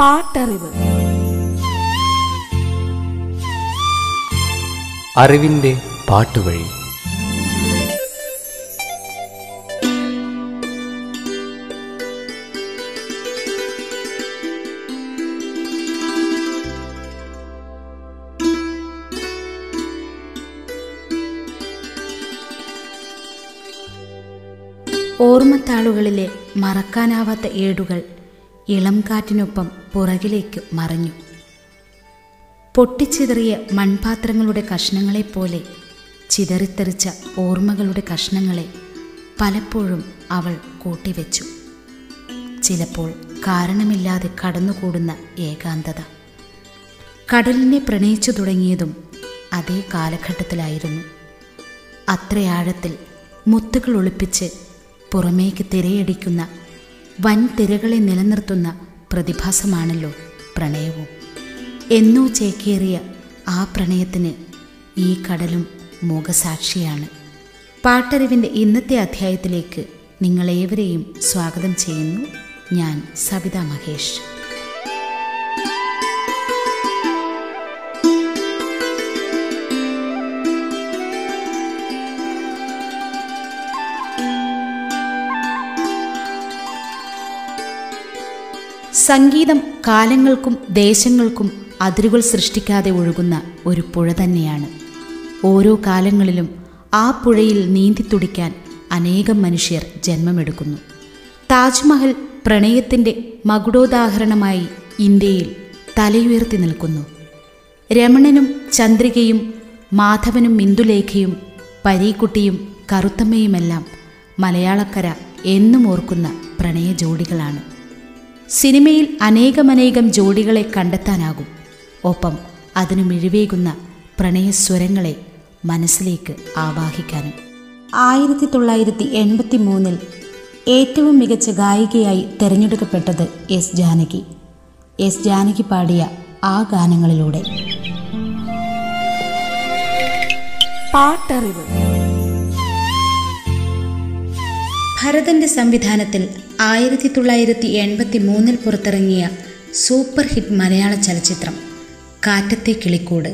പാട്ടറിവ്. അറിവിന്റെ പാട്ടുവഴി. ഓർമ്മത്താളുകളിലെ മറക്കാനാവാത്ത ഏടുകൾ ഇളം കാറ്റിനൊപ്പം പുറകിലേക്ക് മറഞ്ഞു. പൊട്ടിച്ചിതറിയ മൺപാത്രങ്ങളുടെ കഷ്ണങ്ങളെപ്പോലെ ചിതറിത്തെറിച്ച ഓർമ്മകളുടെ കഷ്ണങ്ങളെ പലപ്പോഴും അവൾ കൂട്ടിവെച്ചു. ചിലപ്പോൾ കാരണമില്ലാതെ കടന്നുകൂടുന്ന ഏകാന്തത. കടലിനെ പ്രണയിച്ചു തുടങ്ങിയതും അതേ കാലഘട്ടത്തിലായിരുന്നു. അത്രയാഴത്തിൽ മുത്തുകൾ ഒളിപ്പിച്ച് പുറമേക്ക് തിരയടിക്കുന്ന വൻ തിരകളെ നിലനിർത്തുന്ന പ്രതിഭാസമാണല്ലോ പ്രണയവും. എന്നോ ചേക്കേറിയ ആ പ്രണയത്തിന് ഈ കടലും മൂകസാക്ഷിയാണ് പാട്ടറിവിന്റെ ഇന്നത്തെ അധ്യായത്തിലേക്ക് നിങ്ങളേവരെയും സ്വാഗതം ചെയ്യുന്നു. ഞാൻ സവിത മഹേഷ്. സംഗീതം കാലങ്ങൾക്കും ദേശങ്ങൾക്കും അതിരുകൾ സൃഷ്ടിക്കാതെ ഒഴുകുന്ന ഒരു പുഴ തന്നെയാണ്. ഓരോ കാലങ്ങളിലും ആ പുഴയിൽ നീന്തിത്തുടിക്കാൻ അനേകം മനുഷ്യർ ജന്മമെടുക്കുന്നു. താജ്മഹൽ പ്രണയത്തിന്റെ മകുടോദാഹരണമായി ഇന്ത്യയിൽ തലയുയർത്തി നിൽക്കുന്നു. രമണനും ചന്ദ്രികയും മാധവനും മിന്ദുലേഖയും പരീക്കുട്ടിയും കറുത്തമ്മയുമെല്ലാം മലയാളക്കര എന്നും ഓർക്കുന്ന പ്രണയ ജോഡികളാണ് സിനിമയിൽ അനേകമനേകം ജോഡികളെ കണ്ടെത്താനാകും. ഒപ്പം അതിനു മിഴിവേകുന്ന പ്രണയസ്വരങ്ങളെ മനസ്സിലേക്ക് ആവാഹിക്കാനും. ആയിരത്തി തൊള്ളായിരത്തി എൺപത്തി മൂന്നിൽ ഏറ്റവും മികച്ച ഗായികയായി തിരഞ്ഞെടുക്കപ്പെട്ടത് എസ് ജാനകി. എസ് ജാനകി പാടിയ ആ ഗാനങ്ങളിലൂടെ. പാട്ടറിവ്. ഭരതന്റെ സംവിധാനത്തിൽ ആയിരത്തി തൊള്ളായിരത്തി എൺപത്തി മൂന്നിൽ പുറത്തിറങ്ങിയ സൂപ്പർ ഹിറ്റ് മലയാള ചലച്ചിത്രം കാറ്റത്തെ കിളിക്കൂട്.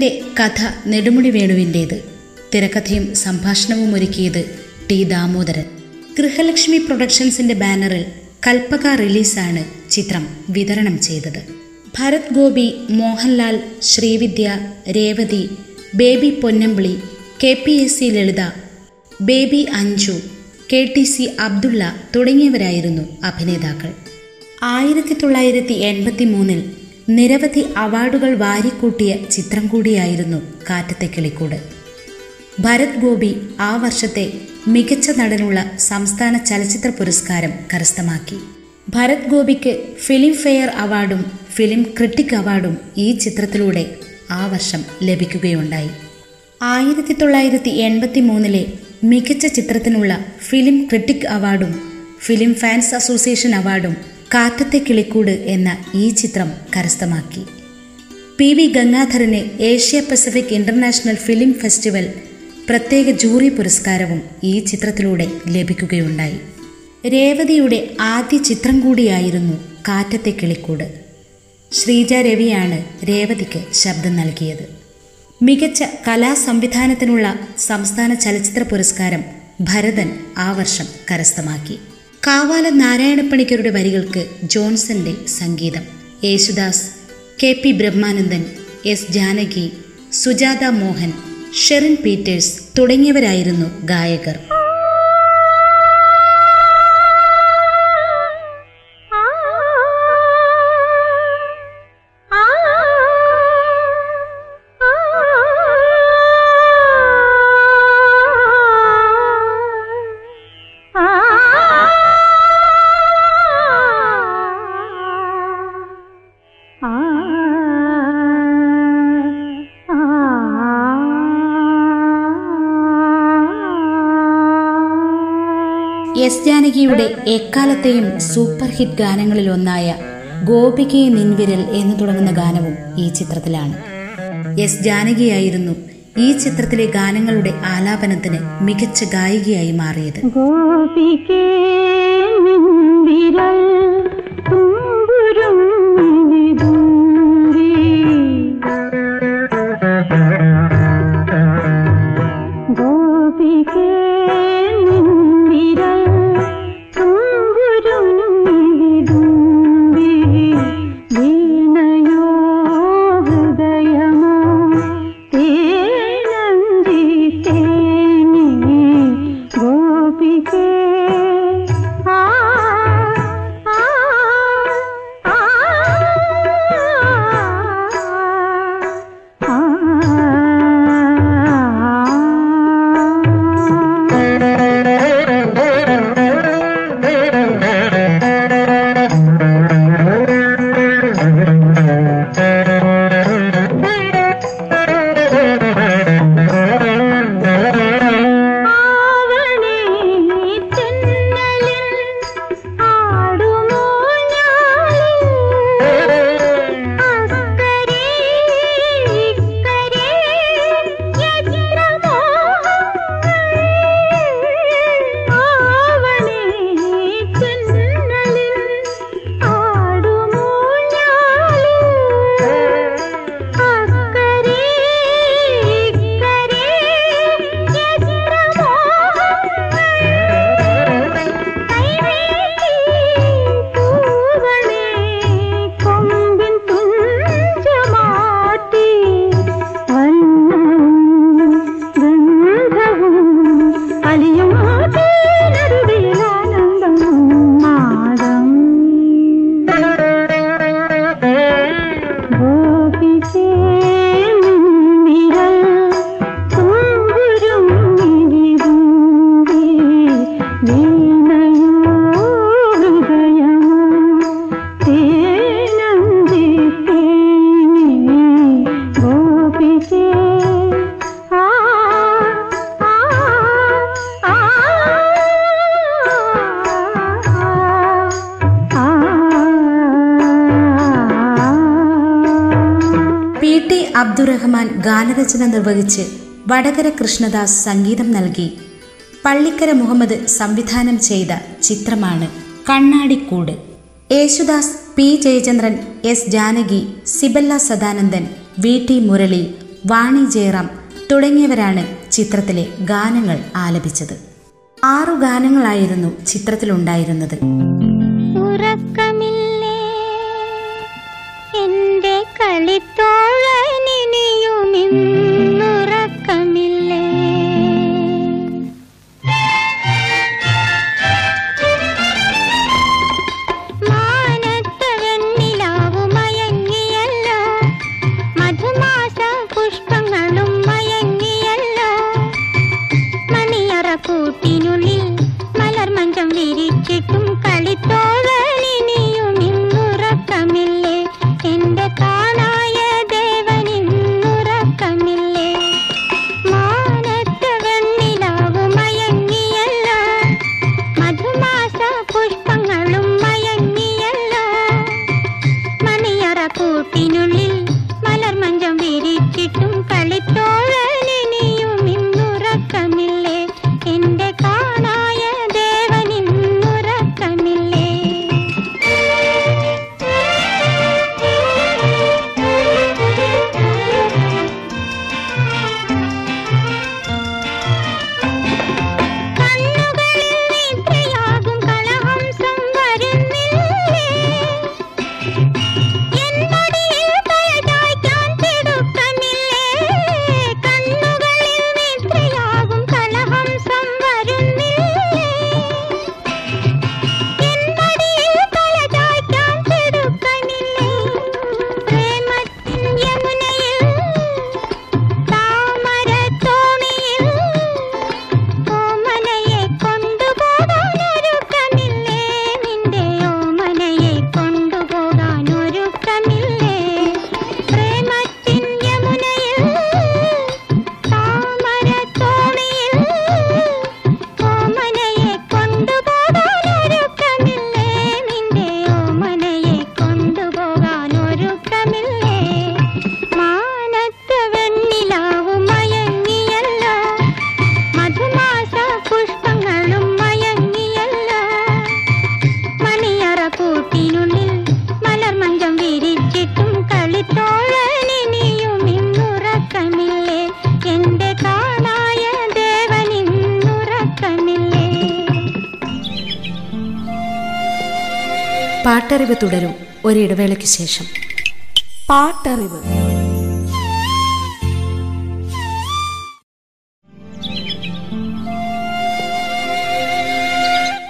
ചിത്രത്തിന്റെ കഥ നെടുമുടി വേണുവിന്റേത് തിരക്കഥയും സംഭാഷണവും ഒരുക്കിയത് ടി ദാമോദരൻ. ഗൃഹലക്ഷ്മി പ്രൊഡക്ഷൻസിന്റെ ബാനറിൽ കൽപ്പക റിലീസാണ് ചിത്രം വിതരണം ചെയ്തത്. Bharat Gopi Mohanlal Srividya Revathi baby Ponnambili K P S C Lalitha baby Anju K T C Abdulla തുടങ്ങിയവരായിരുന്നു അഭിനേതാക്കൾ. ആയിരത്തി തൊള്ളായിരത്തി എൺപത്തി മൂന്നിൽ നിരവധി അവാർഡുകൾ വാരിക്കൂട്ടിയ ചിത്രം കൂടിയായിരുന്നു കാറ്റത്തെ കിളിക്കൂട്. ഭരത് ഗോപി ആ വർഷത്തെ മികച്ച നടനുള്ള സംസ്ഥാന ചലച്ചിത്ര പുരസ്കാരം കരസ്ഥമാക്കി. ഭരത് ഗോപിക്ക് ഫിലിം ഫെയർ അവാർഡും ഫിലിം ക്രിട്ടിക് അവാർഡും ഈ ചിത്രത്തിലൂടെ ആ വർഷം ലഭിക്കുകയുണ്ടായി. ആയിരത്തി തൊള്ളായിരത്തി എൺപത്തി മൂന്നിലെ മികച്ച ചിത്രത്തിനുള്ള ഫിലിം ക്രിട്ടിക് അവാർഡും ഫിലിം ഫാൻസ് അസോസിയേഷൻ അവാർഡും കാറ്റത്തെ കിളിക്കൂട് എന്ന ഈ ചിത്രം കരസ്ഥമാക്കി. P V Gangadharan Asia Pacific international film festival പ്രത്യേക ജൂറി പുരസ്കാരവും ഈ ചിത്രത്തിലൂടെ ലഭിക്കുകയുണ്ടായി. രേവതിയുടെ ആദ്യ ചിത്രം കൂടിയായിരുന്നു കാറ്റത്തെ കിളിക്കൂട്. ശ്രീജ രവിയാണ് രേവതിക്ക് ശബ്ദം നൽകിയത്. മികച്ച കലാ സംവിധാനത്തിനുള്ള സംസ്ഥാന ചലച്ചിത്ര പുരസ്കാരം ഭരതൻ ആ വർഷം കരസ്ഥമാക്കി. കാവാല നാരായണപ്പണിക്കരുടെ വരികൾക്ക് ജോൺസന്റെ സംഗീതം. Yesudas K P Brahmanandan S Janaki Sujatha Mohan Sherin Peters തുടങ്ങിയവരായിരുന്നു ഗായകർ. ജാനകിയുടെ എക്കാലത്തെയും സൂപ്പർ ഹിറ്റ് ഗാനങ്ങളിൽ ഒന്നായ ഗോപികയെ നിൻവിരൽ എന്ന് തുടങ്ങുന്ന ഗാനവും ഈ ചിത്രത്തിലാണ്. എസ് ജാനകിയായിരുന്നു ഈ ചിത്രത്തിലെ ഗാനങ്ങളുടെ ആലാപനത്തിന് മികച്ച ഗായികയായി മാറിയത്. ഗോപികേ നിൻവിരൽ അബ്ദുറഹ്മാൻ ഗാനരചന നിർവഹിച്ച് വടകര കൃഷ്ണദാസ് സംഗീതം നൽകി. പള്ളിക്കര മുഹമ്മദ് സംവിധാനം ചെയ്ത ചിത്രമാണ് Kannadikkoodu. Yesudas P. Jayachandran S. Janaki Sibella Sadanandan V. T. Murali Vani Jairam തുടങ്ങിയവരാണ് ചിത്രത്തിലെ ഗാനങ്ങൾ ആലപിച്ചത്. ആറു ഗാനങ്ങളായിരുന്നു ചിത്രത്തിലുണ്ടായിരുന്നത്. ഉറക്കമില്ലേ എന്റെ കളിത്തോഴനിനിയുമിന്നുറക്കമില്ലേ പാട്ടറിവ് തുടരും ഒരിടവേളയ്ക്ക് ശേഷം. പാട്ടറിവ്.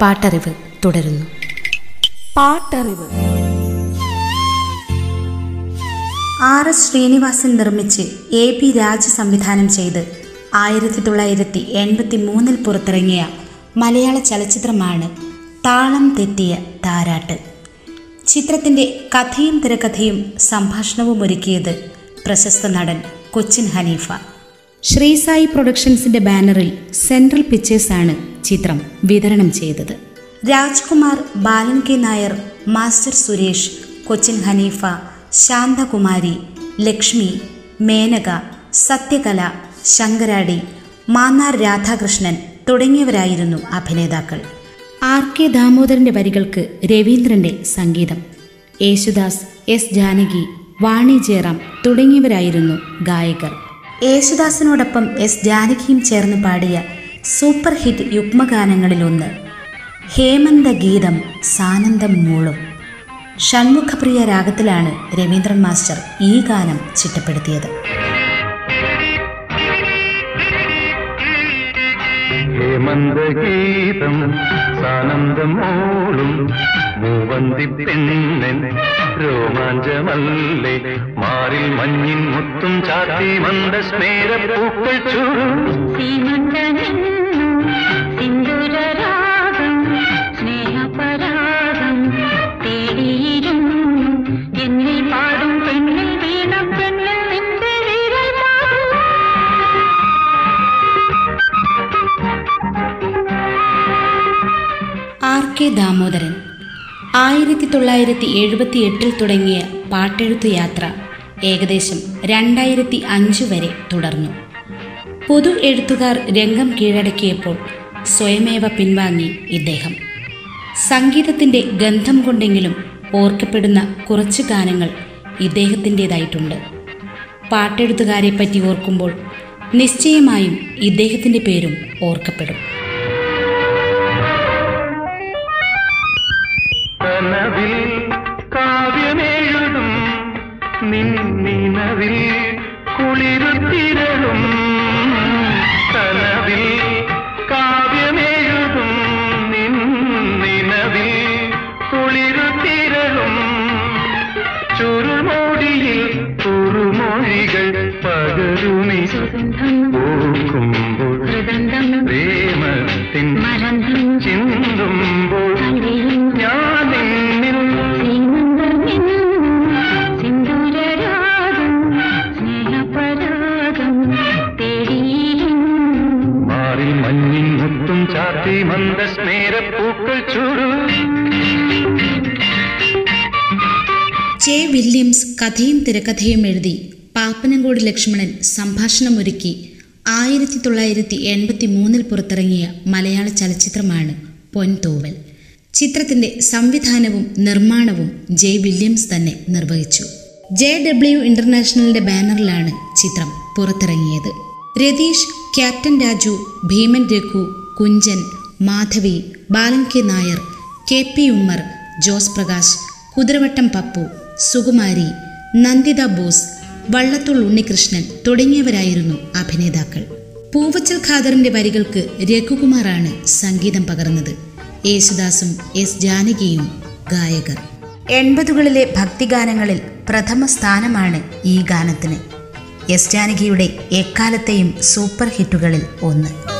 പാട്ടറിവ് തുടരുന്നു. പാട്ടറിവ്. ആർ എസ് ശ്രീനിവാസൻ നിർമ്മിച്ച് എ പി രാജ് സംവിധാനം ചെയ്ത് ആയിരത്തി തൊള്ളായിരത്തി എൺപത്തി മൂന്നിൽ പുറത്തിറങ്ങിയ മലയാള ചലച്ചിത്രമാണ് താളം തെറ്റിയ താരാട്ട്. ചിത്രത്തിന്റെ കഥയും തിരക്കഥയും സംഭാഷണവും ഒരുക്കിയത് പ്രശസ്ത നടൻ കൊച്ചിൻ ഹനീഫ. ശ്രീസായി പ്രൊഡക്ഷൻസിന്റെ ബാനറിൽ സെൻട്രൽ പിക്ചേഴ്സാണ് ചിത്രം വിതരണം ചെയ്തത്. രാജ്കുമാർ ബാലൻ കെ നായർ മാസ്റ്റർ സുരേഷ് കൊച്ചിൻ ഹനീഫ ശാന്തകുമാരി ലക്ഷ്മി മേനക സത്യകല ശങ്കരാടി മാന്നാർ രാധാകൃഷ്ണൻ തുടങ്ങിയവരായിരുന്നു അഭിനേതാക്കൾ. ആർ കെ ദാമോദരന്റെ വരികൾക്ക് രവീന്ദ്രന്റെ സംഗീതം. യേശുദാസ് എസ് ജാനകി വാണി ജയറാം തുടങ്ങിയവരായിരുന്നു ഗായകർ. യേശുദാസിനോടൊപ്പം എസ് ജാനകിയും ചേർന്ന് പാടിയ സൂപ്പർ ഹിറ്റ് യുഗ്മഗാനങ്ങളിലൊന്ന് ഹേമന്ത ഗീതം സാനന്ദം മൂളും. ഷൺമുഖപ്രിയ രാഗത്തിലാണ് രവീന്ദ്രൻ മാസ്റ്റർ ഈ ഗാനം ചിട്ടപ്പെടുത്തിയത്. ഹേമന്തഗീതം സാനന്ദം മോളും മൂവന്തി പെണ്ണൻ രോമാഞ്ചമല്ലേ? മാറിൽ മഞ്ഞിൻ മുത്തും ചാത്തി മന്ദസ്മേര പൂക്കൾ ചൂടും കെ ദാമോദരൻ. ആയിരത്തി തൊള്ളായിരത്തി എഴുപത്തി എട്ടിൽ തുടങ്ങിയ പാട്ടെഴുത്തു യാത്ര ഏകദേശം രണ്ടായിരത്തി അഞ്ച് വരെ തുടർന്നു. പൊതു എഴുത്തുകാർ രംഗം കീഴടക്കിയപ്പോൾ സ്വയമേവ പിൻവാങ്ങി ഇദ്ദേഹം. സംഗീതത്തിന്റെ ഗന്ധം കൊണ്ടെങ്കിലും ഓർക്കപ്പെടുന്ന കുറച്ച് ഗാനങ്ങൾ ഇദ്ദേഹത്തിന്റെതായിട്ടുണ്ട് പാട്ടെഴുത്തുകാരെ പറ്റി ഓർക്കുമ്പോൾ നിശ്ചയമായും ഇദ്ദേഹത്തിന്റെ പേരും ഓർക്കപ്പെടും. ജെ വില്യംസ് കഥയും തിരക്കഥയും എഴുതി പാപ്പനംകോട് ലക്ഷ്മണൻ സംഭാഷണമൊരുക്കി ആയിരത്തി തൊള്ളായിരത്തി എൺപത്തി മൂന്നിൽ പുറത്തിറങ്ങിയ മലയാള ചലച്ചിത്രമാണ് പൊൻതോവൽ. ചിത്രത്തിന്റെ സംവിധാനവും നിർമ്മാണവും ജെ വില്യംസ് തന്നെ നിർവഹിച്ചു. ജെ ഡബ്ല്യു ഇന്റർനാഷണലിന്റെ ബാനറിലാണ് ചിത്രം പുറത്തിറങ്ങിയത്. Ratheesh captain Raju Bheeman Raghu Kunchan Madhavi Balan K Nair K P Ummer Jose Prakash Kuthiravattam Pappu Sukumari Nanditha Bose Vallathol Unnikrishnan തുടങ്ങിയവരായിരുന്നു അഭിനേതാക്കൾ. പൂവച്ചൽ ഖാദറിന്റെ വരികൾക്ക് രഘുകുമാറാണ് സംഗീതം പകർന്നത്. യേശുദാസും എസ് ജാനകിയും ഗായകർ. എൺപതുകളിലെ ഭക്തിഗാനങ്ങളിൽ പ്രഥമ സ്ഥാനമാണ് ഈ ഗാനത്തിന്. എസ് ജാനകിയുടെ എക്കാലത്തെയും സൂപ്പർ ഹിറ്റുകളിൽ ഒന്ന്.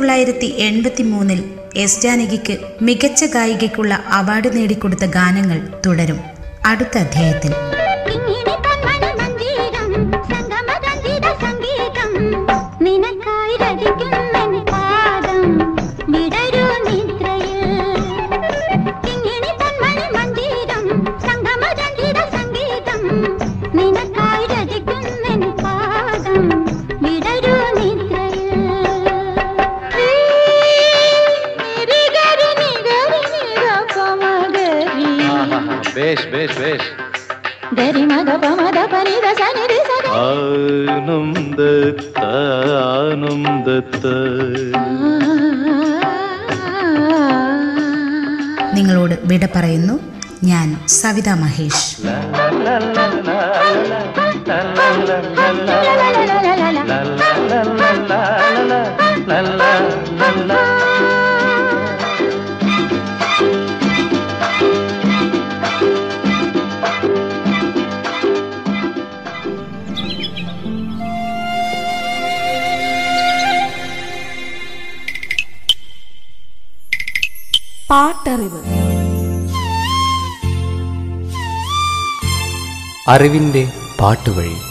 തൊള്ളായിരത്തി എൺപത്തി മൂന്നിൽ എസ് ജാനകിക്ക് മികച്ച ഗായികയ്ക്കുള്ള അവാർഡ് നേടിക്കൊടുത്ത ഗാനങ്ങൾ തുടരും. അടുത്ത അധ്യായത്തിൽ. കവിത മഹേഷ്. പാട്ടറിവ്. അറിവിന്റെ പാട്ടുവഴി.